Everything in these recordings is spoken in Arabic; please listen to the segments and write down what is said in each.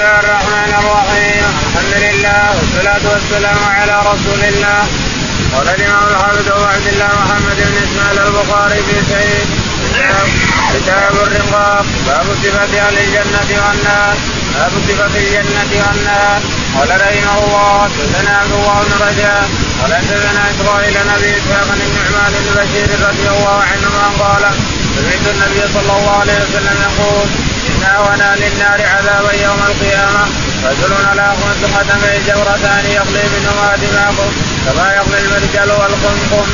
الله الرحمن الرحيم الحمد لله والصلاة والسلام على رسول الله قال الإمام الحافظ عبد الله محمد بن إسماعيل البخاري في سعيد كتاب الرقاق باب صفة أهل الجنة والنار باب صفة الجنة والنار قال رحمه الله حدثنا عبد الله بن رجاء قال حدثنا إسرائيل نبي إسحاق بن النعمان بن بشير رضي الله عنهما قال سمعت النبي صلى الله عليه وسلم يقول أهل النار عذابا يوم القيامة رجل على خمس قدمي جورتان يقضي منهما دماغه كما يقضي المرجل والقمقم.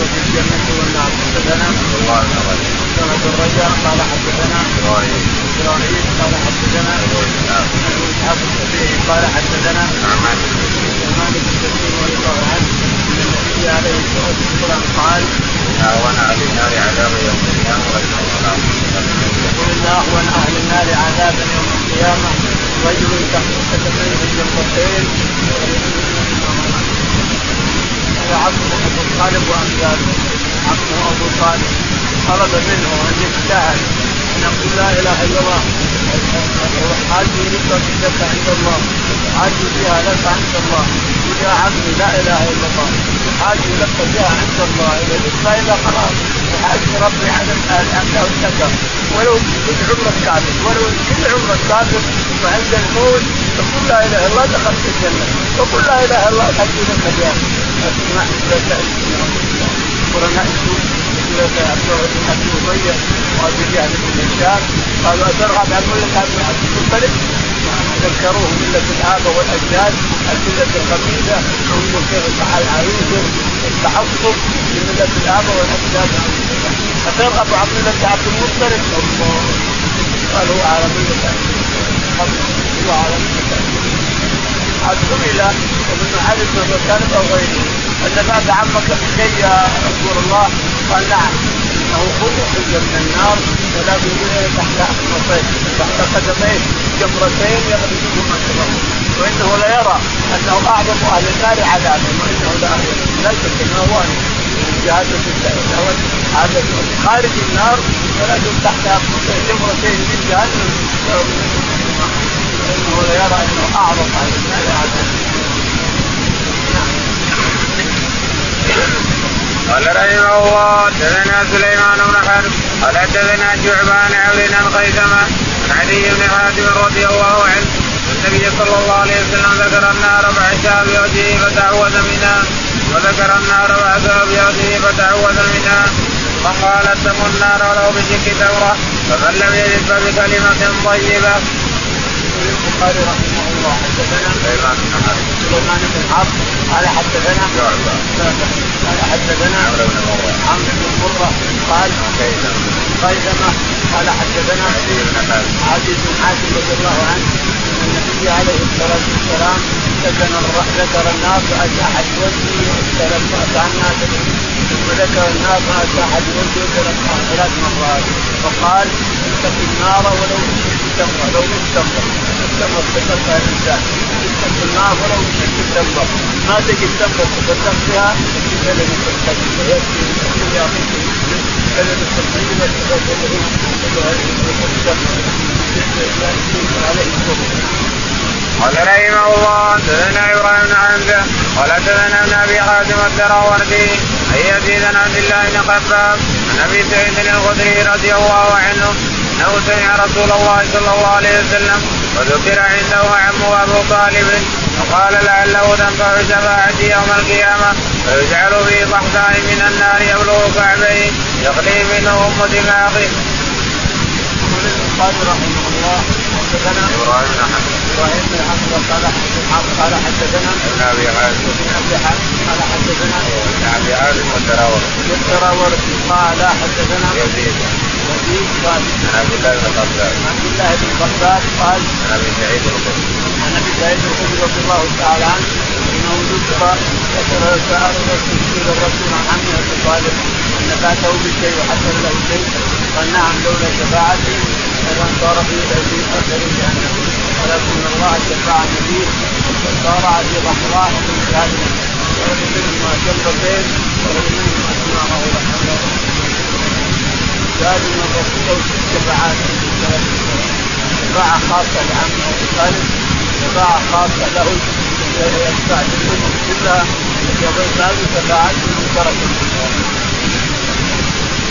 وفي الجنة والنار حدثنا الله بن سند الرجاء قال حدثنا إبراهيم إبراهيم قال حدثنا ابو اسحاق السبيعي قال حدثنا نعمان سلمان بن كثير رضي الله عنه ان النبي عليه الصلاه والسلام قال أهون أهل النار عذابا يوم القيامة رجل على يقول ان اهون أهل النار عذابا يوم القيامه رجل تحت قدميه الجنتين هو عمه ابو طالب وامثاله عمه أبو طالب. طلب منه أن يجتهد. أن يقول لا إله إلا الله. حاجة لك وجدك عند الله. حاجة بها لك عند الله. قل يا عمي لا إله إلا الله. حاجة لك بها عند الله. إذا جئت إلى خلاص. وحاجه ربي أنه اتقى. ولو كل عمرك كافر ولو كل عمرك كافر وعند الموت تقول لا إله إلا الله دخلت الجنة. وقل لا إله إلا الله لك بها اسمع قرناء بن أبي اميه وأبي جهل بن هشام قالوا أترغب عن مله عبد المطلب ذكروه ملة الآباء والأجداد الملة الخبيثة وهم كيف فعل عليهم التعصب لملة الآباء والأجداد. أترغب عن ملة عبد المطلب الله. قال هو ملة هو ملة عاد سئل ومن علم من كان أو غيره أن مات عمك بشيء يا رسول الله قال نعم إنه خلق من النار ولكن تحت اقمصين تحت قدمين جمرتين يغرزهما الشرف وإنه ليرى أنه اعظم أهل النار عذابا وإنه لا ليس كما هو. شهادة الله هذا خارج النار ولكن تحت اقمصين جمرتين من جهنم وانه ليرى أنه اعظم أهل النار عذابا قال رحمه الله حدثنا سليمان بن حرب قال حدثنا شعبان عون عن خيثمه عن علي بن حاتم رضي الله عنه النبي صلى الله عليه وسلم ذكر النار بعثها بوجهه فتعوذ منها وذكر النار بعثها بوجهه فتعوذ منها. فقال اتقوا النار ولو بشك تمره فمن لم يجد فبكلمة طيبة. البخاري رحمه الله حدثنا سليمان بن حرب سليمان بن حرب قال حدثنا شعبه قال حدثنا عمرو بن مره عمرو بن مرة قال خيثمه قال حدثنا علي بن حاتم عدي بن حاتم رضي الله عنه أن النبي عليه الصلاة والسلام ذكر ذكر النار فاشاحت وجهه ثلاث كانها وذكر النار فاشاحت وجهه ثلاث ثلاث مرات. وقال اتق النار ولو بشق تمره لو بالتمره التمره تكفها الانسان اتق النار ولو بشق تمره ما تجد تمره تتصدق بها بكلمه الطيبه يكفي كلمه الطيبه عليه الصبر قال رحمه الله حدثنا إبراهيم بن حمزة قال حدثنا ابن أبي حاتم الدراوردي عن يزيد بن عبد الله بن خباب عن أبي سعيد الخدري رضي الله عنه أنه سمع رسول الله صلى الله عليه وسلم وذكر عنده عمه أبو طالب وقال لعله تنفع شفاعتي يوم القيامة فيجعل في ضحكاء من النار يبلغ كعبيه يغلي منه أم دماغه. البخاري رحمه الله. حدثنا إبراهيم بن حمزه إبراهيم بن حمزه قال قال حدثنا ابن أبي حاتم ابن أبي حاتم قال حدثنا ابن أبي حاتم والدراوردي يسر ورثي قال حدثنا يزيد. يزيد قال عن عبد الله بن خباب عبد الله بن خباب قال عن أبي سعيد الخدري. رضي الله تعالى عنه. إنه ذكر ذكر سال سئل الرسول عن عمه ابي طالب أن فاته بشيء وحصل له شيء قال نعم لولا شفاعتي. صار في في اخر جهنم ولكن الله شفعني فيه وصار علي رحمه من جهنم ولم منهما جنبتين ولم منهما اسماءه رحمه قال ان الرسول له ست شفاعات شفاعه خاصة لعمه ابي طالب شفاعه خاصة له. يشفع للامم كلها. وبين شفاعات من ترك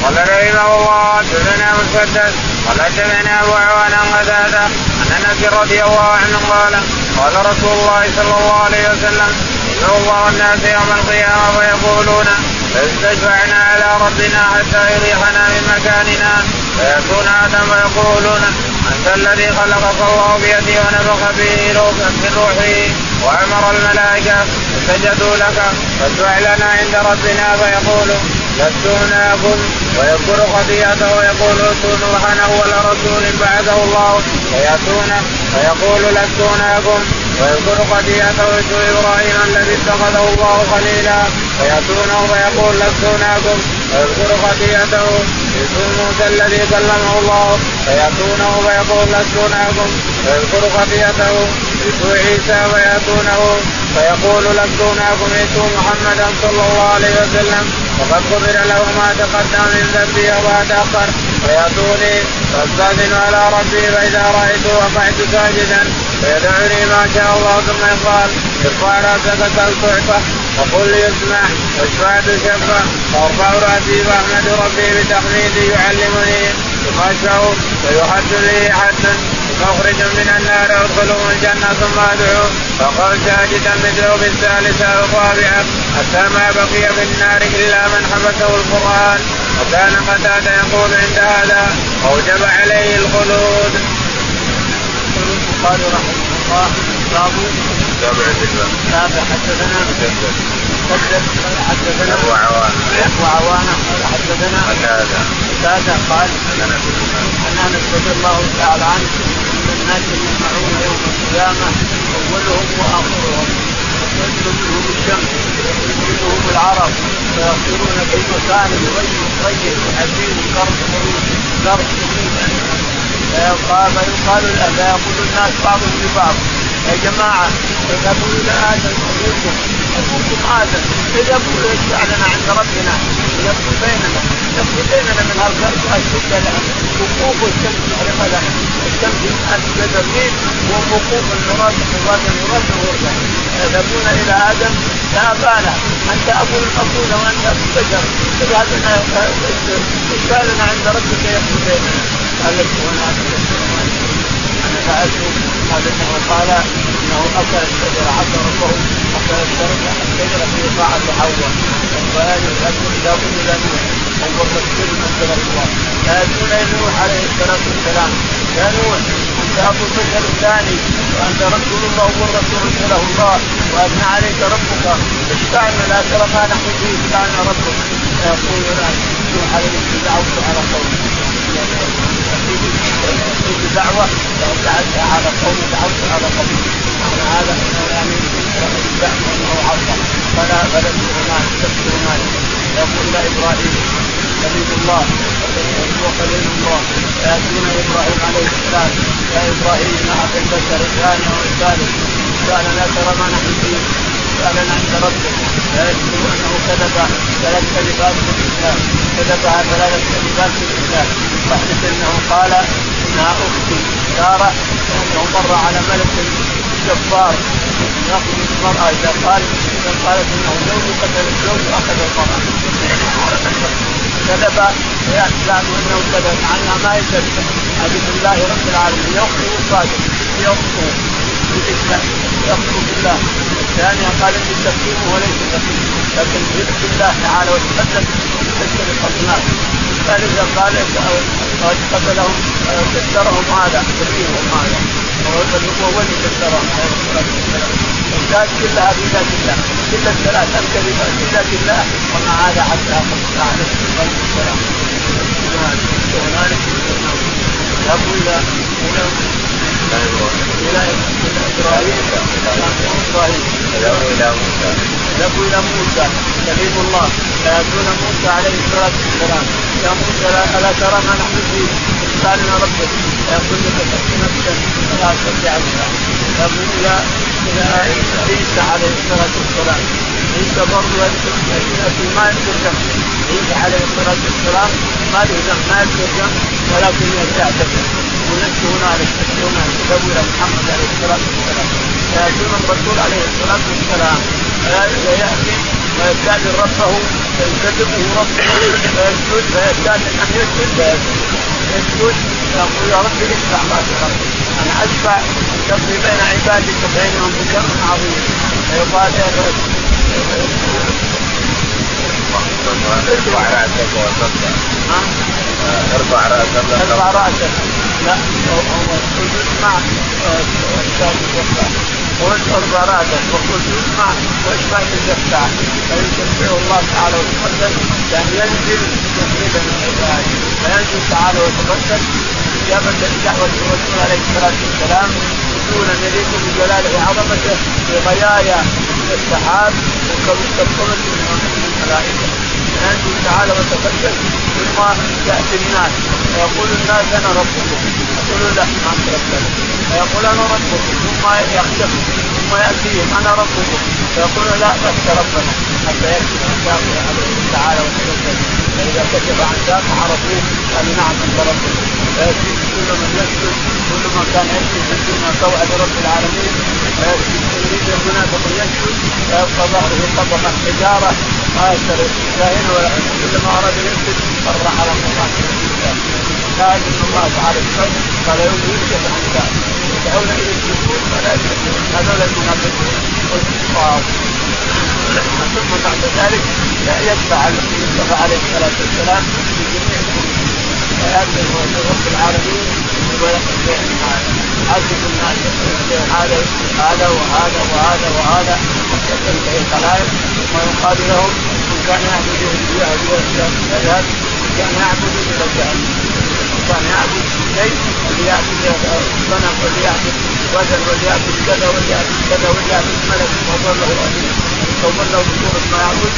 قال رحمه الله حدثنا مسدد قال حدثنا ابو عوان عن قتاده عن أنس رضي الله عنه قال قال رسول الله صلى الله عليه وسلم يدعو الله الناس يوم القيامة فيقولون فاستشفعنا على ربنا حتى يريحنا من مكاننا. فيأتون آدم ويقولون أنت الذي خلقك الله بيده ونفخ به من روحه وأمر الملائكة فسجدوا لك فاشفع لنا عند ربنا. فيقول لست هناكم. ويذكر خطيئته ويقول ائتوا نوحا أول رسول بعثه الله. فيأتون فيقول لست هناكم. ويذكر خطيئته ائتوا إبراهيم الذي اتخذه الله خليلا. فياتونه فيقول لست هناكم. ويذكر خطيئته ائتوا موسى الذي كلمه الله. فياتونه فيقول لست هناكم. ويذكر خطيئته ائتوا عيسى فياتونه فيقول هناكم ائتوا محمدا صلى الله عليه وسلم وقد غفر له ما تقدم من ذنبي وما تاخر فيأتوني فأستأذن على ربي فإذا رايته وقعت ساجدا فيدعوني ما شاء الله ثم يقال ارفع رأسك سل تعطى وقل يسمع واشفع تشفع وارفع رأسي فأحمد ربي بتحميدي يعلمني ثم اشفع فيحد لي حدا مخرج من النار أدخلهم الجنة ثم ادعو فقال ساجدا مثله بالثالثه والرابعه حتى ما بقي في النار إلا من حبسه القرآن. وكان قتادة يقول عند هذا أوجب عليه الخلود. البخاري رحمه الله باب تابع تابع حدثنا مسدد حدثنا أبو عوانة. أبو عوانة قال حدثنا قتادة. قتادة قال عن أنس رضي الله تعالى عنه الناس يجمعون يوم القيامة أولهم وآخرهم. وتنزل منهم الشمس ومنهم العرب فيصيرون في مكان طيب طيب عزيز قرب قرب فيقال فيقال فيقول الناس بعضهم لبعض يا جماعة اذهبوا إلى آدم ابوكم آدم اذهبوا لنا عند ربنا يقضي بيننا يقضي بيننا من هالخلق اشد لها وقوف الشمس على مدى الشمس الليل ووقوف المراد مراد المراد الغربه يذهبون إلى آدم. يا ابانا أنت أبو الابونا وأنت أبو البشر. اذهب لنا اشفع لنا عند ربك يقضي بيننا. قال لك هنا أنا سالته قال إنه قال إنه اكل الشجره عصى ربه اكل الشجره الشجره في طاعه حواء. والبيان يؤدي إلى إلى نوح وهو تفسير منزل الله. ياتون إلى نوح عليه الصلاة والسلام. يا نوح أنت أبو البشر الثاني وأنت رسول الله والرسول ارسله الله. وأثنى عليك ربك. اشفعنا لا ترى ما نحن فيه اشفعنا ربك. فيقول نوح عليه دعوت على قومه. يقول دعوة دعوت على قوم دعوت على قوم هذا يعني انه عصى فلا فلم هناك لست هناك. يقول إلى إبراهيم خليل الله. هو خليل الله. ياتون إبراهيم عليه السلام. يا إبراهيم ابي البشر الثاني والثالث قال لا ترى ما نحن فيه. سالنا عند ربك. لا أنه كذب. ثلاث كذبات في الاسلام كذبها ثلاث كذبات في الإسلام. واحدة إنه قال إنها أختي. ساره وانه مر على ملك. جبار ياخذ المرأة إذا قال إذا قالت إنه زوج قتل الزوج اخذ المرأة. كذب يعلم أنه كذب. مع أنها ما يكذب هذه بالله رب العالمين. يخطئ صادق يخطئ بالاسلام يخطئ بالله. الثانية قال اني تقيم وليس تقيم لكن بالله تعالى وتقدم. تشتري الاصنام الثالثة قال قد قتلهم كسرهم هذا كبيرهم هذا. وهو الذي كسرهم. عليه الصلاة والسلام الذات كلها في ذات الله. كل الثلاث الكلمات في ذات الله. ومع هذا حتى عليه الصلاة والسلام. لا إبراهيم إلى إبراهيم ذهبوا إلى موسى إلى موسى كليم الله فيأتون موسى عليه الصلاة والسلام يا موسى ألا ترى ما نحن فيه قال لنا ربك فيقول لك نفسا لا أستطيع يقول إلى إلى عيسى عليه الصلاة والسلام عيسى برضه ما يذكر جنب عيسى عليه الصلاة والسلام ما له ما يذكر جنب ولكن يستعتب يعتذر ونفسه هنالك هنالك تدور محمد عليه الصلاة والسلام. فياتون الرسول عليه الصلاة والسلام. فياتي ويستاذن ربه فيكذبه ربه فيسجد فيستاذن أن يسجد. فيسجد يسجد. يقول يا رب اشفع ما تقر أنا أشفع تقضي بين عبادك وبينهم بشر عظيم. فيقال يا ارفع رأسك. وصدق ارفع رأسك. ارفع رأسك. لا السجود مع قلت ارفع راسك وقلت اسمع واشفع تشفع فيشفعه الله تعالى وتقدم يعني ينزل تقريبا من العباد فينزل تعالى وتقدم إجابة لدعوة الرسول عليه الصلاة والسلام نزولا يليق بجلاله وعظمته بغيايا من السحاب وكالقمة من الملائكة ينزل تعالى وتقدم ثم يأتي الناس فيقول الناس أنا ربكم. يقولون لا ما أنت ربنا فيقول أنا ربكم. ثم يختفي ثم يأتيهم أنا ربكم. فيقول لا بس ربنا. حتى يكشف عن ساقه عليه تعالى وتقدم فإذا كشف عن ساقه عرفوه قال نعم أنت ربكم فيأتي كل من يسجد كل من كان يسجد في الدنيا طوعا لرب العالمين. فيأتي يريد المنافق يسجد فيبقى ظهره طبقة حجارة. ما يقدر لا هنا ولا هنا كلما أراد أن يسجد مر على الله شاهد ان الله تعالى الصوت قال يوم يكشف عن ذلك يدعون إلى السجود فلا يسجدون هذول المنافقون والكفار ثم بعد ذلك يتبع المصطفى عليه الصلاه والسلام في جميع فيأتي رب العالمين ويقول حاسب الناس هذا هذا وهذا وهذا وهذا وتنتهي الخلائق ثم يقال لهم من كان يعبد اليهود والشيء كان يعبد إلى جهنم كان يعبد شيء وليعبد صنم وليعبد وزن وليعبد كذا وليعبد كذا وليعبد ملك وظله امين وظله بصورة ما يعبد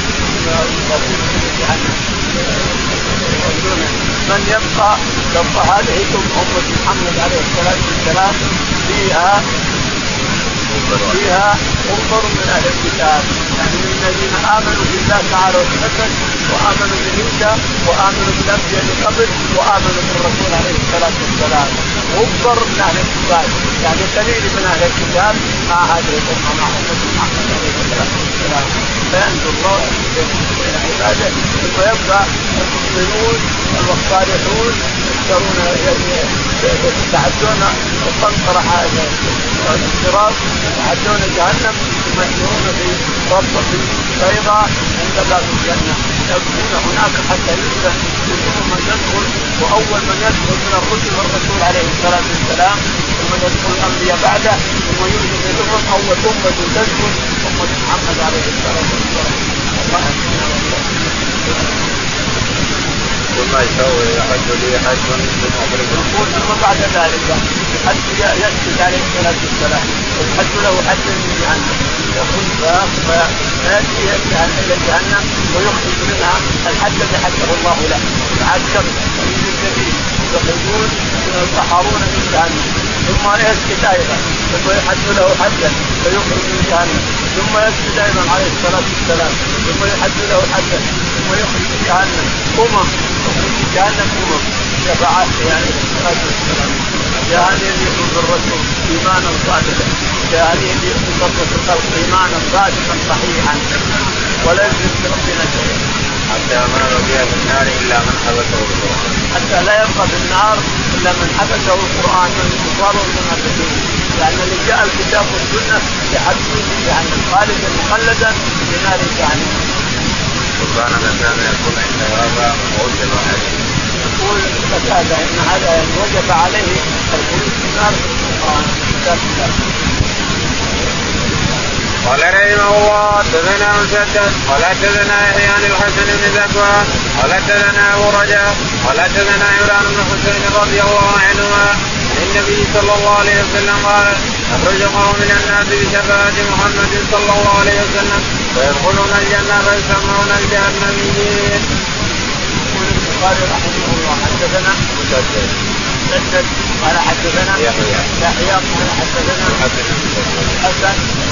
من يبقى يبقى هذه أمة محمد عليه الصلاة والسلام فيها فيها انظر من أهل الكتاب. يعني من الذين آمنوا بالله تعالى وتقدم وآمنوا بعيسى وآمنوا بالانبياء من قبل وآمنوا بالرسول عليه الصلاة والسلام. انظر من أهل الكتاب. يعني قليل من أهل الكتاب مع هذه الامه مع امه محمد عليه الصلاة والسلام. فينزل الله بين عباده ثم يبقى المؤمنون والصالحون يشترون يتعدون القنطره الصراط يعدون جهنم يمثلون في رب في بيضاء عند باب الجنة يبقون هناك حتى يؤذن منهم من يدخل وأول من يدخل من الرسل والرسول عليه الصلاة والسلام. ثم يدخل الأنبياء بعده ثم يؤذن لهم أول أمة تدخل امه محمد عليه الصلاة والسلام. ثم يسوي يحج لي حج ثم يقول ثم بعد ذلك حج يسجد عليه الصلاة والسلام. والحج له حج من جهنم. يقول فياتي إلى جهنم ويخرج منها الحج الذي حجه الله له. بعد شمس الجديد يخرجون يطهرون من جهنم. ثم يسجد أيضا ثم يحج له حجا فيخرج من جهنم. ثم يسجد أيضا عليه الصلاة والسلام. ثم يحج له حجا ثم يخرج من جهنم. امم يخرج من جهنم امم شفاعات يعني الصلاة والسلام. جاءني ان يؤمن بالرسول إيمانا صادقا. يؤمن بالرسول الخلق إيمانا صادقا صحيحا. ولا يشرك بربنا شيئا. حتى ما بقي في النار إلا من حبسه القران حتى لا يبقى في النار إلا من حبسه القران من الكفار والمنافقين لأن اللي جاء الكتاب والسنة يحبسون في جهنم خالدا مخلدا في نار جهنم. سبحانك كان يقول عند هذا ووجب عليه. يقول قتاده ان هذا وجب عليه الخروج من النار. قال رحمه الله حدثنا مسدد قال حدثنا يحيى عن الحسن بن ذكوان قال حدثنا ابو رجاء قال حدثنا عمران بن حسين رضي الله عنهما عن النبي صلى الله عليه وسلم قال أخرج قوم من الناس بشفاعة محمد صلى الله عليه وسلم فيدخلون الجنة فيسمون الجهنميين. يقول البخاري رحمه الله حدثنا مسدد مسدد قال حدثنا يحيى يحيى قال حدثنا حسن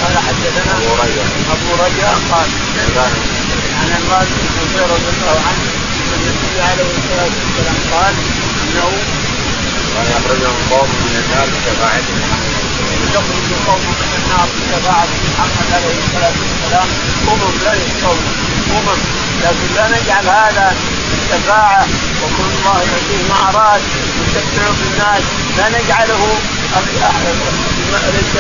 قال حدثنا أبو رجاء أبو رجاء قال عن عمران بن رضي الله عنه النبي عليه الصلاة والسلام قال إنه قال يخرجهم قوم من النار بشفاعة محمد يخرج قوم من النار بشفاعة محمد عليه الصلاة والسلام أمم لا يشقون أمم لكن لا نجعل هذا شفاعة وكل الله يعطيه ما أراد يشفع في الناس لا نجعله ليس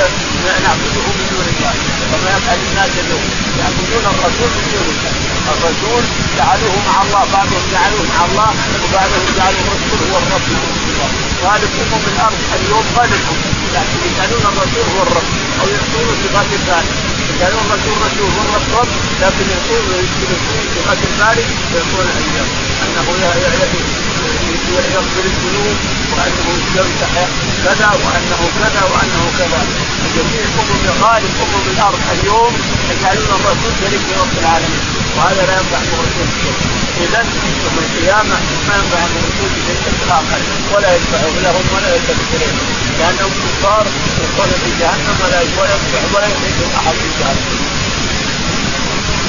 نعبده من دون الله كما يفعل الناس اليوم يعبدون الرسول من دون الله. الرسول جعلوه مع الله بعضهم جعلوه مع الله وبعضهم جعلوا الرسول هو الرب غالب امم الأرض اليوم غالبهم لكن يجعلون الرسول هو الرب أو يعطون صفات الثانية يجعلون الرسول رسول هو الرب رب لكن يعطون صفات الباري ويعطون انه يغفر الذنوب وانه يمسح كذا وانه كذا وانه كذا جميع امم غالب امم الأرض اليوم يجعلون الرسول شريك لرب العالمين وهذا لا ينفع الرسول اذا يوم القيامه ما ينفع الرسول بشيء اطلاقا ولا ينفع لهم ولا يلتفت اليهم لأنهم كفار يدخلون في جهنم ولا ينفع ولا يفيدهم أحد في جهنم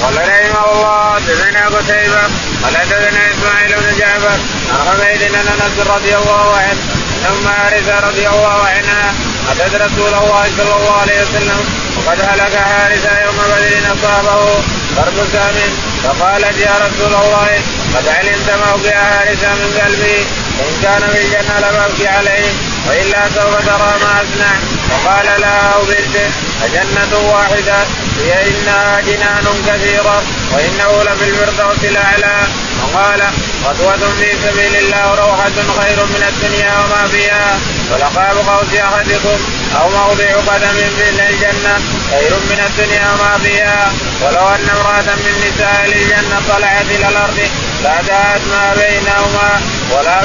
قال رحمه الله حدثنا قتيبة قال حدثنا اسماعيل بن جعفر عن ان انس رضي الله عنه ثم حارثة رضي الله عنها اتت رسول الله صلى الله عليه وسلم وقد هلك حارثة يوم بدر اصابه ضرب سام فقالت يا رسول الله قد علمت موقع حارثة من قلبي وان كان في الجنة لببكي عليه وإلا سوف ترى ما أصنع. فقال لها أو بنته أجنة واحدة هي إنها جنان كثيرة وإنه لفي الفردوس الأعلى. وقال خطوة في سبيل الله روحة خير من الدنيا وما فيها ولقاب قوس أحدكم أو موضع قدم في الجنة خير من الدنيا وما فيها ولو أن امرأة من نساء الجنة طلعت إلى الأرض لأدعت ما بينهما ولا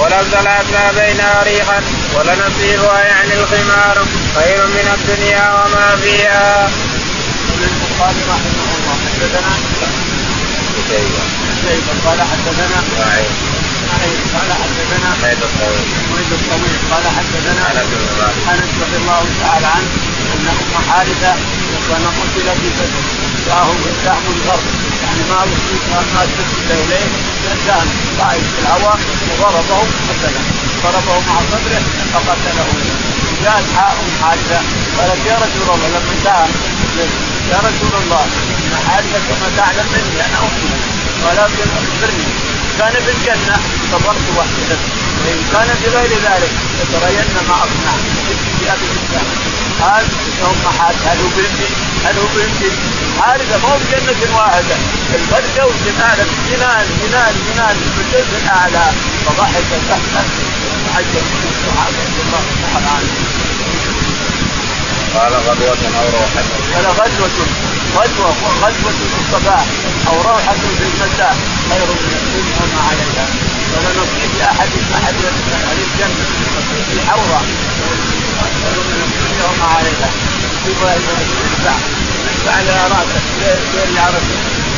ولا ابتلعت ما بينها ريحا ولنصيبها يعني الخمار خير من الدنيا وما فيها. البخاري رحمه الله حدثنا قتيبة قال حدثنا قال حدثنا حميد الطويل حميد قال حدثنا انس رضي الله تعالى عنه ان ام حارثه كان قتل في بدر جاءهم سهم الغرب. يعني ما ما تسجد إليه. سهم طائف في الهواء وضربه قتله ضربه مع صدره فقتله. جاءت ام حارثه قالت يا رسول الله لما انتهى. يا رسول الله إن حارثه كما تعلم مني أنا أختي ولكن أخبرني. كان في الجنة صبرت وحدك وإن كان في غير ذلك لترين ما أصنع. في ابي الاسلام قال ثم حارثه هل هو بنتي؟ هل هو بنتي؟ حارثه ما هو بجنة واحدة. الفردوس الاعلى جنان جنان جنان الفردوس الاعلى فضحك ضحكا وتعجب من الصحابه رضي الله تعالى عنهم قال غدوة أو روحة. قال غزوة غزوة غزوة في الصباح. أو روحة في المساء خير من الدنيا وما عليها. ولا نصيب أحد. أهل الجنة. نصيب الحورة عليها. نصيب يدفع يدفع على رأسك.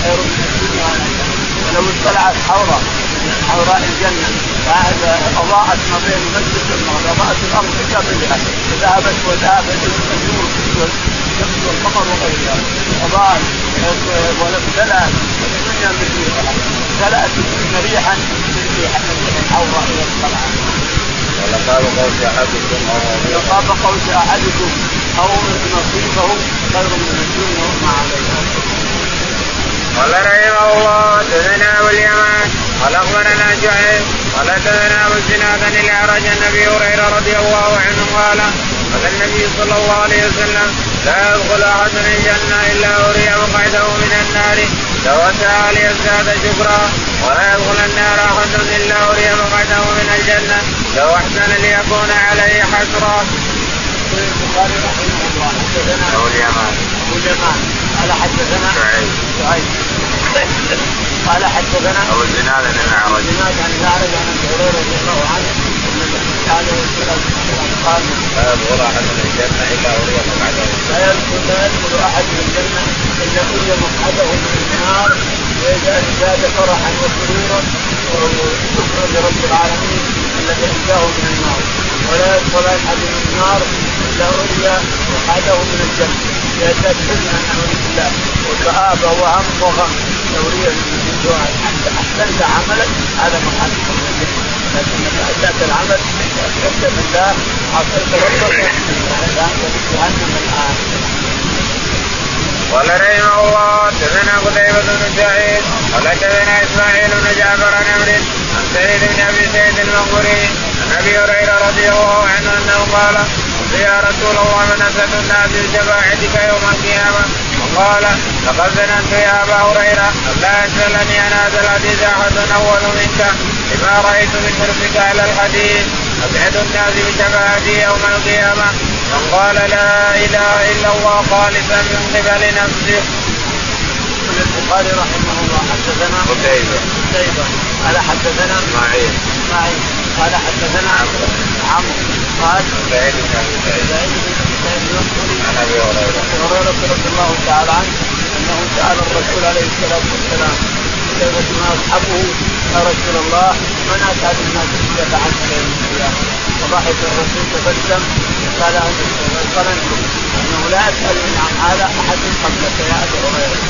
خير من الدنيا. ولو اطلعت حورة. من حوراء الجنة. أضاءت ما بين المسجد والمغرب. أضاءت الأرض بكاملها ذهبت وذهبت النور الشمس والقمر وغيرها. أضاءت. ولم تلأ. الدنيا من ريحها تلأت الدنيا ريحا من ريحا من الحوراء والطلعة ولقاب قوس أحدكم أو لقاب قوس أحدكم أو نصيبه خير من الدنيا وما عليها قال رحمه الله حدثنا أبو اليمان قال أخبرنا شعيب قال حدثنا أبو الزناد عن الأعرج عن أبي هريرة رضي الله عنه قال قال النبي صلى الله عليه وسلم لا يدخل أحد الجنة إلا أري مقعده من النار. لو سعى ليزداد شكرا ولا يدخل النار احد إلا اري مقعده من الجنة. لو أحسن ليكون عليه حسرا. البخاري رحمه الله حدثنا أبو اليمان. أبو اليمان. قال حدثنا شعيب شعيب قال حدثنا أبو الزناد عن الاعرج عن الاعرج عن ابي هريره رضي الله عنه. لا يدخل الجنه الا لا يدخل احد من الجنه الا اري مقعده من النار وازداد فرحا وسرورا وشكرا لرب العالمين الذي انجاه من النار ولا يدخل احد من النار الا اري مقعده من الجنه ليزداد حزنا نعوذ بالله وكآبة وهم وغم توريه احسنت عملك هذا مقعدك من الجنه لكن اسات العمل واشركت بالله عصيت ربك جهنم الان قال رحمه الله حدثنا قتيبة بن سعيد قال. حدثنا اسماعيل بن جعفر عن عمرو عن سعيد بن ابي سعيد المقبري عن ابي هريره رضي الله عنه انه قال. يا رسول الله من اسد الناس بشفاعتك يوم القيامه وقال لقد ظننت يا أبا هريرة لا يسألني عن هذا الحديث أحد أول منك لما رأيت من حرصك على الحديث أبعد الناس بشفاعتي يوم القيامة. من قال لا إله إلا الله خالصا من قبل نفسه. يقول البخاري رحمه الله حدثنا قتيبة قتيبة قال حدثنا اسماعيل اسماعيل قال حدثنا عمرو عمرو. قال سعيد بن ابي سعيد عن ابي هريره رضي الله تعالى عنه انه سال الرسول عليه الصلاه والسلام كيف اصحابه يا رسول الله من اسعد الناس اتبعا يوم القيامه فضحك الرسول تبسم قال ظننت انه لا اسالني عن هذا احد قبلك يا ابي هريره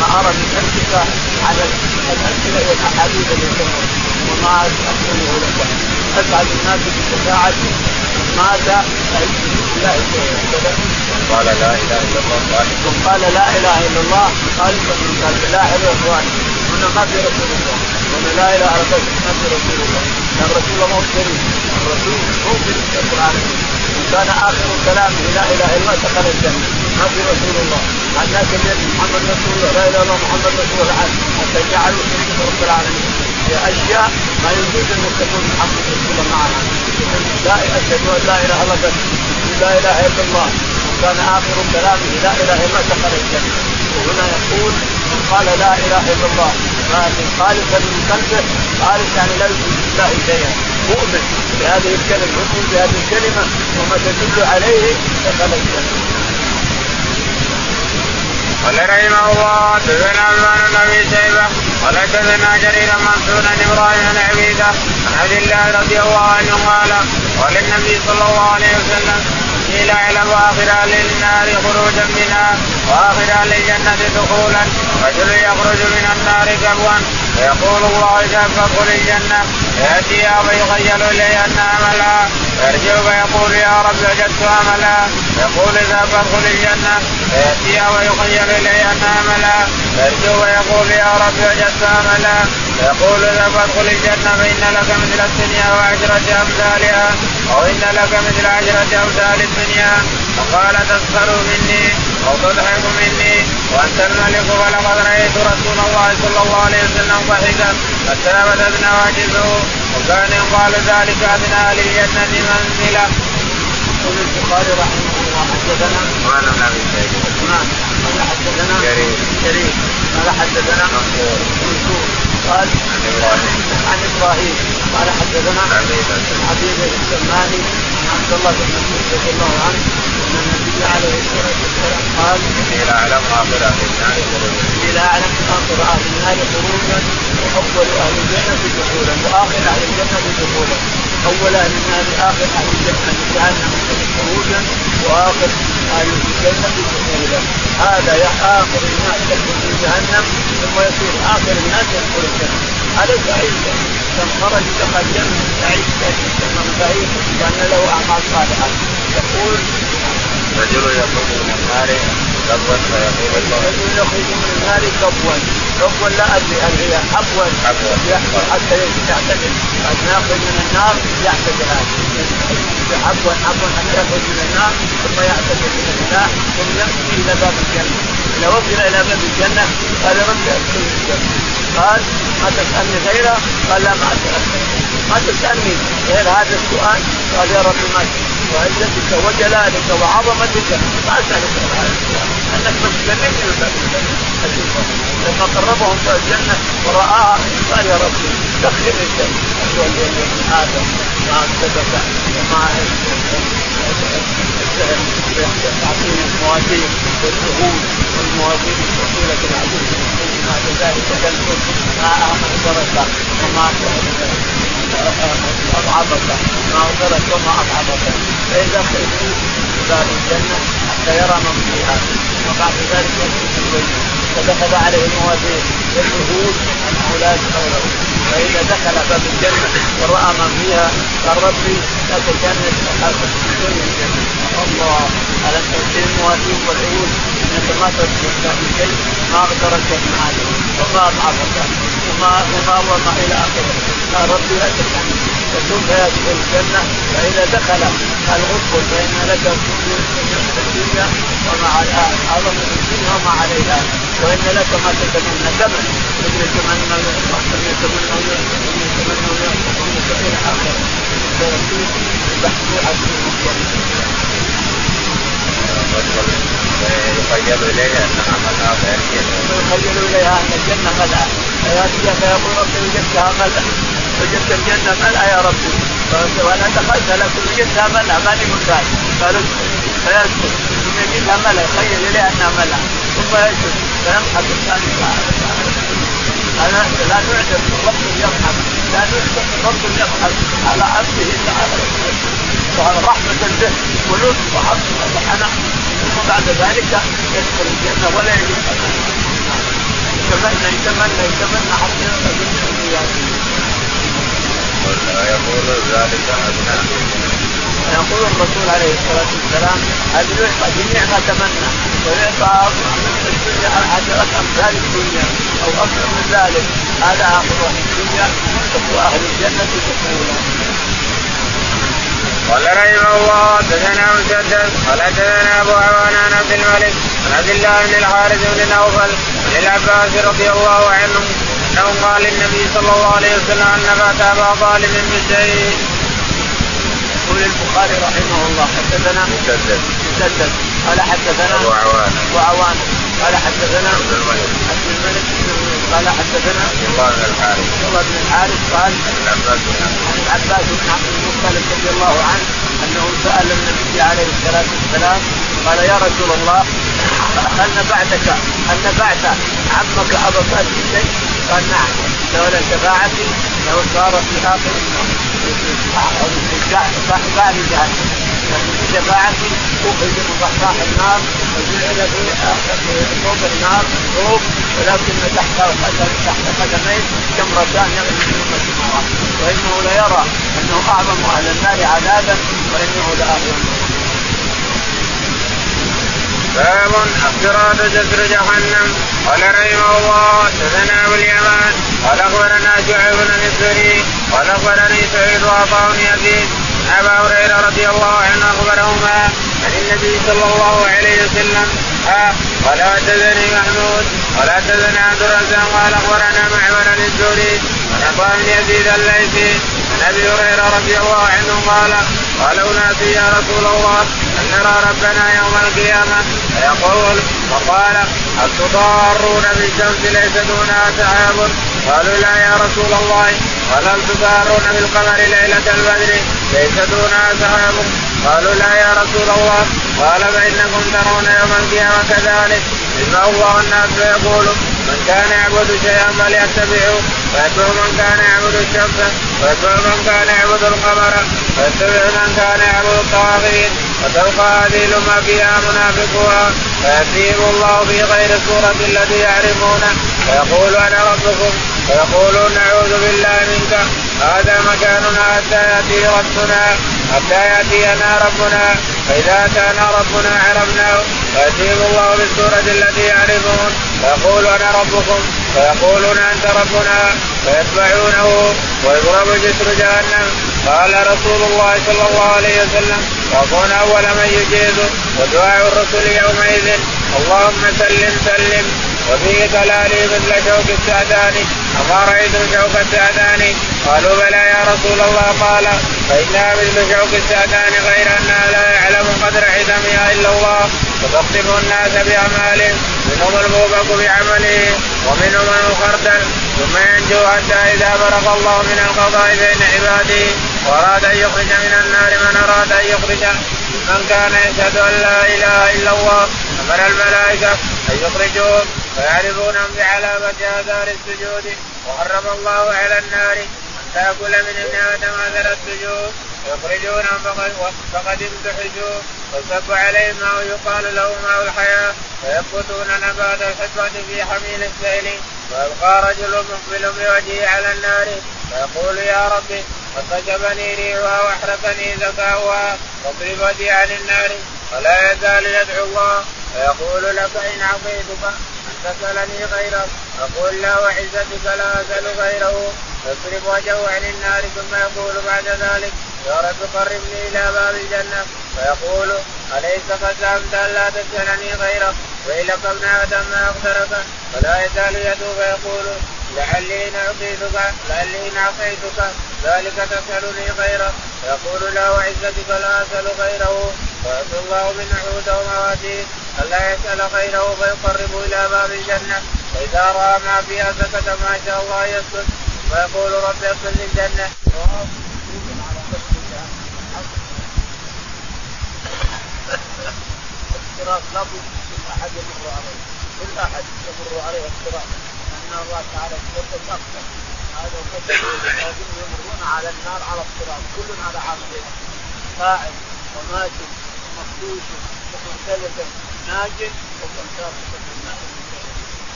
ما ارى من حرصك على الاسئله والاحاديث تمر وما اقوله لك اسعد الناس بشفاعتي ماذا؟ لا قال لا إله إلا الله. قال لا إله إلا الله من قلبه لا حول ولا قوه هنا ما في رسول الله. هنا لا إله إلا الله ما في رسول الله. لأن رسول الله مو شريك الرسول مو شريك رب العالمين إن كان آخر كلامه لا إله إلا الله دخل الجنة. ما في رسول الله. الناس الذين محمد رسول الله لا إله إلا الله محمد رسول الله. حتى جعلوا شريك رب العالمين. في أشياء ما يجوز أن تكون محمد رسول الله معنا لا أشهد أن لا إله إلا الله لا إله إلا الله. وكان آخر كلامه لا إله إلا الله دخل الجنة. وهنا يقول من قال لا إله إلا الله خالصا من قلبه خالص يعني لا يشرك بالله شيئا. مؤمن بهذه الكلمة يؤمن بهذه الكلمة وما تدل عليه دخل الجنة. قال رحمه الله حدثنا عثمان بن أبي شيبة قال حدثنا جرير منصور عن إبراهيم بن عبيدة عن عبد الله رضي الله عنه قال قال النبي صلى الله عليه وسلم لا اعلم اخر أهل النار خروجا منها واخر أهل الجنه دخولا رجل يخرج من النار كبوا فيقول الله فادخل الجنه فياتيها فيخيل اليه أن عملها فيرجع فيقول يا رب وجدت عملا يقول إذا فادخل الجنة. فياتيها ويخيل اليه ان عملها فيرجع ويقول يا رب وجدت عملا يقول إذا فادخل الجنة فإن لك مثل الدنيا وعشره أمثالها أو ان لك مثل عشره أمثال الدنيا. فقال تسخر مني. أو تضحك مني وأنت الملك ولقد رأيت رسول الله صلى الله عليه وسلم ضحكا حتى بدت نواجذه وكان يقال ذلك ادنى أهل الجنة منزله. يقول البخاري رحمه الله حدثنا؟ عثمان بن أبي شيبه عثمان قال حدثنا؟ جرير. جرير. قال حدثنا؟ منصور. منصور. قال عن إبراهيم. عن إبراهيم. قال حدثنا؟ عبيده عبيد السماني عبد الله بن مسعود رضي الله عنه ان النبي عليه الصلاه والسلام قال اني لا اعلم اخر أهل النار خروجا اني لا اعلم اخر أهل النار خروجا واول أهل الجنه دخولا واخر أهل الجنه دخولا اول أهل النار اخر أهل الجنه جهنم خروجا واخر أهل الجنه دخولا هذا يا اخر الناس يدخل في جهنم ثم يصير اخر الناس يدخل الجنه هذا سعيد من خرج دخل الجنه من سعيد لأن له اعمال صالحه يقول رجل يخرج من النار كبوا فيقول الله. رجل يخرج من النار كبوا كبوا لا أدري هل هي حبوا. يحبوا حتى يعتدل ما يخرج من النار يعتدل حبوا حبوا حتى يخرج من النار ثم يعتدل إلى الله. ثم يمشي إلى باب الجنة. إذا وصل إلى باب الجنة قال رب ادخل الجنة. قال ما تسألني غيره؟ قال لا ما اسالك ما تسألني غير هذا السؤال؟ قال يا رب ما وعزتك وجلالك وعظمتك. ما أسألك أنك بس وتكلمني لما قربهم إلى الجنة ورآها. قال يا رب سخر هذا مع السبكه ومع تعطيل الموازين والشهود والموازين الثقيله العديده وما ذلك تلفت ما اخبرك وما اضعفك ما اخبرك وما اضعفك فاذا باب الجنه حتى يرى من فيها وبعد ذلك يدخل فدخل عليه الموازين والشهود انه لا يدخل له فاذا دخل باب الجنة وراى من فيها قال ربي لا تجنن الله الم تؤتي الموازين والعيون انك ما تستطيع شيء ما اقدرك معك وما اضعفك وما وما وما إلى اخره قال ربي لا تجنن ثم يدخل الجنه فاذا دخل الغسل فان لك الدنيا وما عظم الدنيا وما عليها وان لك ما تتمنى ثمن مثل يتمنى يتمنى يتمنى إلى اخره يخيل إليها انها ملأ يخيل إليها أن الجنة ملأ. فيأتي فيقول ربي وجدتها ملأ. وجدت الجنة ملأ يا ربي وأنا دخلت لكن وجدتها ملأ. ما لي مكان قال فيسكت ثم يجدها ملأ. يخيل إليها أنها ملأ. ثم يسكت فيضحك الثاني أنا لا نعجب رب يضحك لا نعجب رب يضحك على عبده تعالى رحمة به ولطف وحنان ثم بعد ذلك يدخل الجنة ولا يجد يتمنى يتمنى يتمنى حتى ويقول ذلك يقول الرسول عليه الصلاة والسلام هذه يعطى جميع ما تمنى ويعطى الدنيا عشرة أمثال الدنيا أو أكثر من ذلك. هذا اخر الدنيا وأهل الجنة تكون قال رحمه الله حدثنا مسدد قال حدثنا أبو عوان عن عبد الملك عن عبد الله بن الحارث بن نوفل عن العباس رضي الله عنه أنه قال للنبي صلى الله عليه وسلم أن فات أبا طالب بشيء. يقول البخاري رحمه الله حدثنا مسدد. مسدد. قال حدثنا أبو عوان أبو عوان قال حدثنا عبد الملك. عبد الملك. قال حدثنا عبد الله بن الحارث. عبد الله بن الحارث قال عن العباس بن عن العباس بن عبد المطلب رضي الله عنه أنه سأل النبي عليه الصلاة والسلام قال يا رسول الله هل نفعتك هل نفعت عمك أبا بكر شيء؟ قال نعم. لولا شفاعتي لو صار في آخر بعد جهنم لكن بشفاعتي اخرج من ضحضاح النار. وجعل في فوق النار ثوب ولكن تحت تحت قدميه جمرتان يغلي من السماوات وانه ليرى انه اعظم أهل النار عذابا وانه لاعظم باب افتراض جسر جهنم. قال رحمه الله حدثنا أبو اليمان. قال أخبرنا شعيب بن الزهري قال أخبرني سعيد وعطاء يزيد. ابا هريرة رضي الله عنه أخبرهما عن النبي صلى الله عليه وسلم ها قال حدثني محمود قال حدثنا عبد الرزاق قال اخبرنا معمر الزهري عن عطاء يزيد الليثي. عن أبي هريرة رضي الله عنه قال قال اناس يا رسول الله أن نرى ربنا يوم القيامة فيقول وقال هل تضارون بالشمس ليس دونها سحاب قالوا لا يا رسول الله. قال هل تضارون بالقمر ليلة البدر ليس دونها سحاب قالوا لا يا رسول الله. قال فإنكم ترون يوم القيامة كذلك. يجمع الله الناس فيقول من كان يعبد شيئا فليتبعه ويتبع من كان يعبد الشمس ويتبع من كان يعبد القمر ويتبع من كان يعبد الطواغيت وتلقى هذه الامه فيها منافقها فياتيهم الله في غير الصورة التي يعرفونه فيقول أنا ربكم فيقولون نعوذ بالله منك. هذا مكاننا حتى يأتي ربنا حتى يأتينا ربنا. فإذا اتانا ربنا عرفناه فياتيهم الله بالسورة التي يعرفون. فيقول أنا ربكم فيقولون أنت ربنا فيتبعونه. ويضرب جسر جهنم. قال رسول الله صلى الله عليه وسلم وكون أول من يجيز. ودعاء الرسل يومئذ. اللهم سلم سلم. وفيه دلالي مثل شوك السعدان اما رايتم شوك السعدان قالوا بلى يا رسول الله. قال فانها مثل شوك السعدان غير انها لا يعلم قدر حزمها إلا الله. فتخطف الناس باعمالهم منهم الموبق بعمله ومنهم من خردل ثم ينجو حتى إذا فرغ الله من القضاء بين عباده. وأراد أن يخرج من النار من أراد أن يخرج. من كان يشهد أن لا إله إلا الله أمر الملائكة أن يخرجوهم فيعرفونهم بعلامه آثار السجود وحرم الله على النار. أن تأكل من ابن آدم اثر السجود. يخرجونهم فقد امتحجوا. ويصب عليهم ماء يقال له ماء الحياة. فينبتون نبات الحكمه في حميل السيل. ويبقى رجل مقبل بوجهه على النار. فيقول يا ربي كشفني ريحها وأحرقني زكاؤها واضرب عن النار. ولا يزال يدعو الله. فيقول لك إن عصيتك ان تسالني غيره. أقول لا وعزتك لا اسال غيره. يصرف وجهه عن النار ثم يقول بعد ذلك يا رب قربني إلى باب الجنة. فيقول أليس قد زعمت أن لا تسألني غيرك ويلك ابن آدم ما اغفرك فلا يزال يدعو فيقول لعلي إن أعطيتك لعلي إن اعطيتك ذلك تسألني غيره. فيقول لا وعزتك لا اسال غيره. ويعطي الله من عهوده ومواتيه الا يسأل غيره فيقرب إلى باب الجنة. فإذا رأى ما فيها سكت ما شاء الله يسكت. ويقول رب اغفر للجنه الصراط لابد من أحد يمر عليه. كل أحد يمر عليه الصراط لأن الله تعالى يقول أكثر هذا وكذا يمرون على النار على الصراط كل على عاصيه فاعل وماشي ومخدوش ومختلف. ناج ومن سابق في النار المجدد